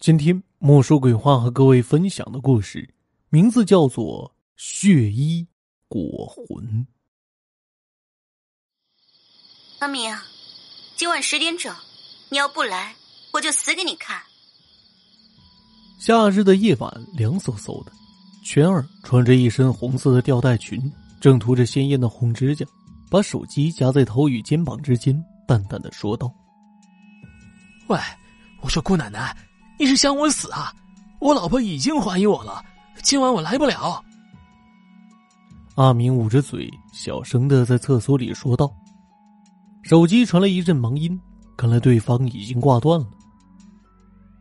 今天莫说鬼话和各位分享的故事，名字叫做《血衣裹魂》。阿明，今晚十点整，你要不来，我就死给你看。夏日的夜晚凉飕飕的，全儿穿着一身红色的吊带裙，正涂着鲜艳的红指甲，把手机夹在头与肩膀之间，淡淡的说道：“喂，我说姑奶奶。”你是想我死啊？我老婆已经怀疑我了，今晚我来不了。阿明捂着嘴，小声的在厕所里说道。手机传来一阵忙音，看来对方已经挂断了。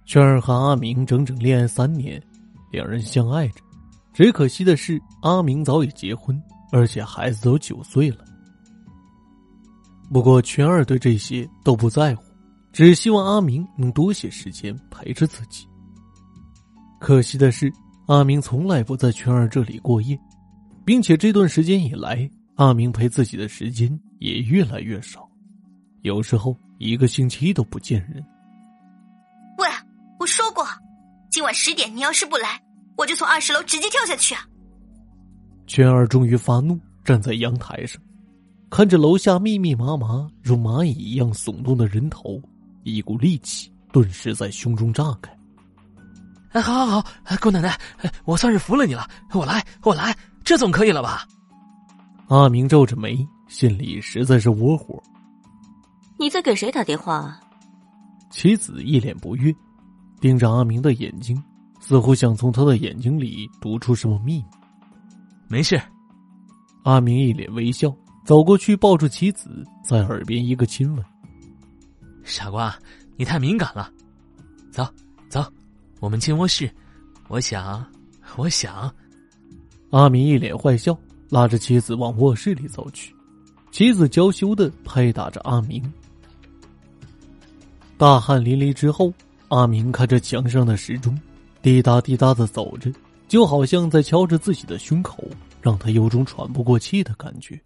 圈儿和阿明整整恋爱三年，两人相爱着，只可惜的是，阿明早已结婚，而且孩子都九岁了。不过，圈儿对这些都不在乎。只希望阿明能多些时间陪着自己。可惜的是，阿明从来不在圈儿这里过夜，并且这段时间以来，阿明陪自己的时间也越来越少，有时候一个星期都不见人。喂，我说过，今晚十点你要是不来，我就从二十楼直接跳下去啊！圈儿终于发怒，站在阳台上，看着楼下密密麻麻如蚂蚁一样耸动的人头。一股力气顿时在胸中炸开。哎，好，好，好，姑奶奶，我算是服了你了。我来，我来，这总可以了吧？阿明皱着眉，心里实在是窝火。你在给谁打电话？啊妻子一脸不悦，盯着阿明的眼睛，似乎想从他的眼睛里读出什么秘密。没事。阿明一脸微笑，走过去抱住妻子，在耳边一个亲吻。傻瓜，你太敏感了。走，走，我们进卧室。我想，我想。阿明一脸坏笑，拉着妻子往卧室里走去。妻子娇羞的拍打着阿明。大汗淋漓之后，阿明看着墙上的时钟，滴答滴答的走着，就好像在敲着自己的胸口，让他有种喘不过气的感觉。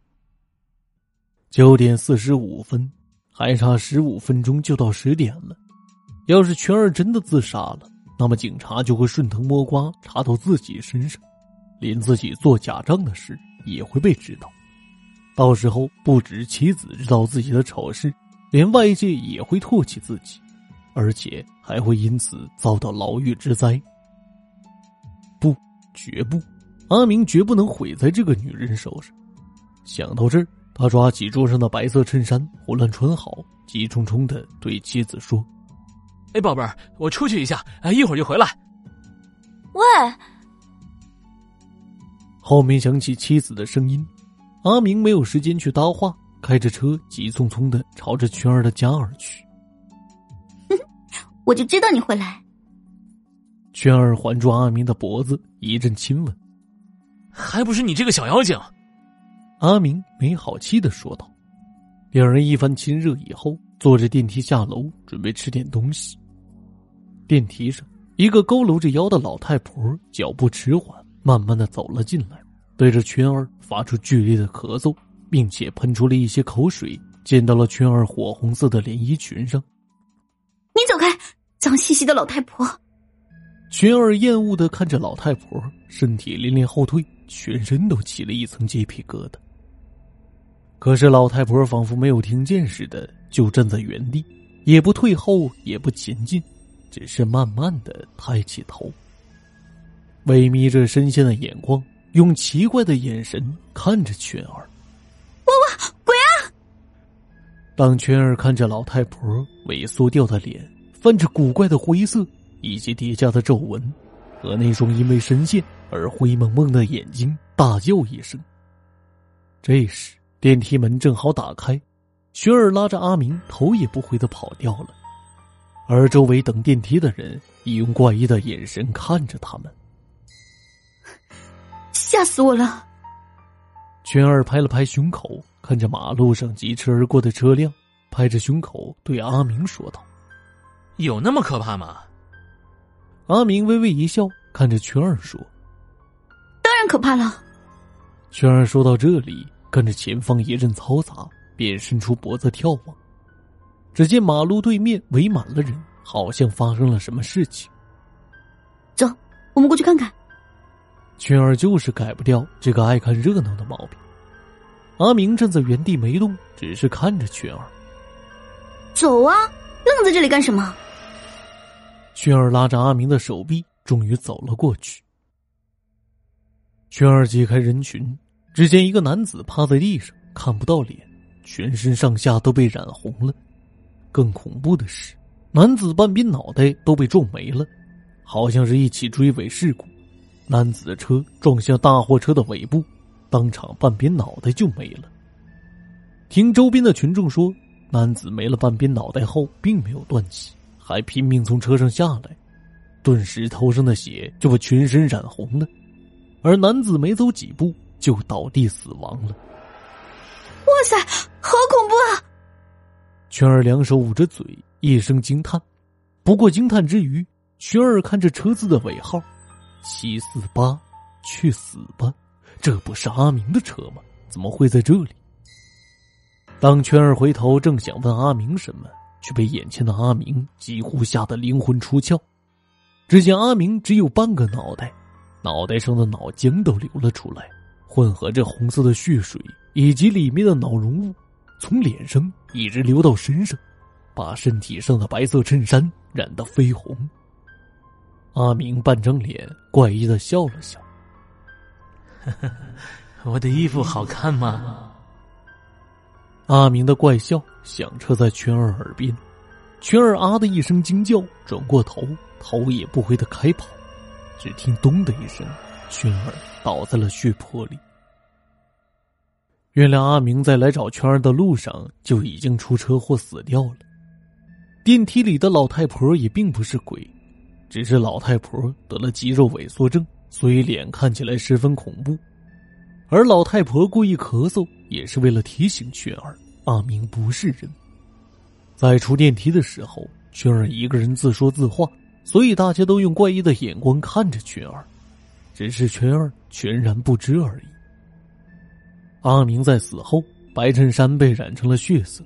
九点四十五分。还差十五分钟就到十点了，要是全儿真的自杀了，那么警察就会顺藤摸瓜查到自己身上，连自己做假账的事也会被知道。到时候不止妻子知道自己的丑事，连外界也会唾弃自己，而且还会因此遭到牢狱之灾。不，绝不，阿明绝不能毁在这个女人手上。想到这儿。他抓起桌上的白色衬衫，胡乱穿好，急冲冲的对妻子说：“哎，宝贝儿，我出去一下，哎，一会儿就回来。”喂。后面响起妻子的声音，阿明没有时间去搭话，开着车急匆匆的朝着圈儿的家而去。我就知道你会来。圈儿环住阿明的脖子，一阵亲吻，还不是你这个小妖精。阿明没好气的说道：“两人一番亲热以后，坐着电梯下楼，准备吃点东西。电梯上，一个佝偻着腰的老太婆脚步迟缓，慢慢的走了进来，对着圈儿发出剧烈的咳嗽，并且喷出了一些口水，溅到了圈儿火红色的连衣裙上。你走开，脏兮兮的老太婆！圈儿厌恶的看着老太婆，身体连连后退，全身都起了一层鸡皮疙瘩。可是老太婆仿佛没有听见似的，就站在原地，也不退后，也不前进，只是慢慢的抬起头，微眯着深陷的眼光，用奇怪的眼神看着圈儿。哇哇，鬼啊！当圈儿看着老太婆萎缩掉的脸，泛着古怪的灰色，以及叠加的皱纹，和那双因为深陷而灰蒙蒙的眼睛，大叫一声。这时。电梯门正好打开，雪儿拉着阿明头也不回的跑掉了，而周围等电梯的人已用怪异的眼神看着他们。吓死我了！全儿拍了拍胸口，看着马路上疾驰而过的车辆，拍着胸口对阿明说道：“有那么可怕吗？”阿明微微一笑，看着全儿说：“当然可怕了。”全儿说到这里。看着前方一阵嘈杂，便伸出脖子眺望。只见马路对面围满了人，好像发生了什么事情，走，我们过去看看。群儿就是改不掉这个爱看热闹的毛病。阿明站在原地没动，只是看着群儿。走啊，愣在这里干什么？群儿拉着阿明的手臂，终于走了过去。群儿解开人群，只见一个男子趴在地上，看不到脸，全身上下都被染红了。更恐怖的是，男子半边脑袋都被撞没了，好像是一起追尾事故。男子的车撞向大货车的尾部，当场半边脑袋就没了。听周边的群众说，男子没了半边脑袋后，并没有断气，还拼命从车上下来，顿时头上的血就把全身染红了。而男子没走几步就倒地死亡了。哇塞，好恐怖啊！全儿两手捂着嘴，一声惊叹。不过惊叹之余，全儿看着车子的尾号。七四八，去死吧！这不是阿明的车吗？怎么会在这里？当全儿回头正想问阿明什么，却被眼前的阿明几乎吓得灵魂出窍。只见阿明只有半个脑袋，脑袋上的脑浆都流了出来，混合着红色的血水以及里面的脑溶物，从脸上一直流到身上，把身体上的白色衬衫染得绯红。阿明半张脸怪异的笑了笑，我的衣服好看吗？阿明的怪笑响彻在全儿耳边，全儿啊的一声惊叫，转过头，头也不回的开跑。只听咚的一声，全儿倒在了血泊里。原来阿明在来找圈儿的路上就已经出车祸死掉了。电梯里的老太婆也并不是鬼。只是老太婆得了肌肉萎缩症，所以脸看起来十分恐怖。而老太婆故意咳嗽，也是为了提醒群儿阿明不是人。在出电梯的时候，群儿一个人自说自话，所以大家都用怪异的眼光看着群儿，只是群儿全然不知而已。阿明在死后，白衬衫被染成了血色，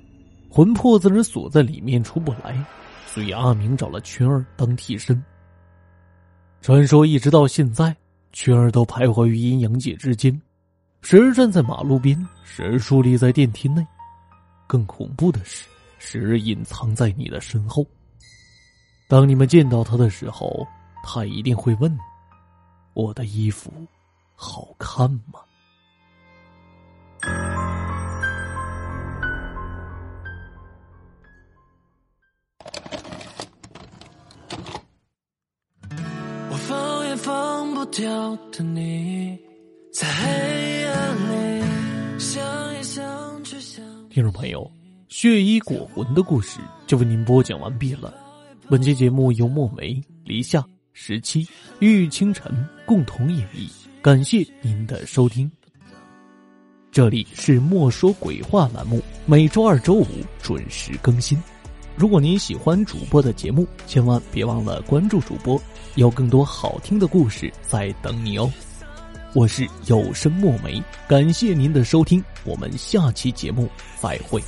魂魄自然锁在里面出不来，所以阿明找了群儿当替身。传说一直到现在，群儿都徘徊于阴阳界之间，时而站在马路边，时而伫立在电梯内。更恐怖的是，时而隐藏在你的身后。当你们见到他的时候，他一定会问：“我的衣服好看吗？”我放也放不掉的你，在黑暗里想也想去想。听众朋友，血衣裹魂的故事就为您播讲完毕了。本期节目由墨梅、黎夏、十七、玉清晨共同演绎，感谢您的收听。这里是莫说鬼话栏目，每周二、周五准时更新。如果您喜欢主播的节目，千万别忘了关注主播，有更多好听的故事在等你哦。我是有声墨梅，感谢您的收听，我们下期节目再会。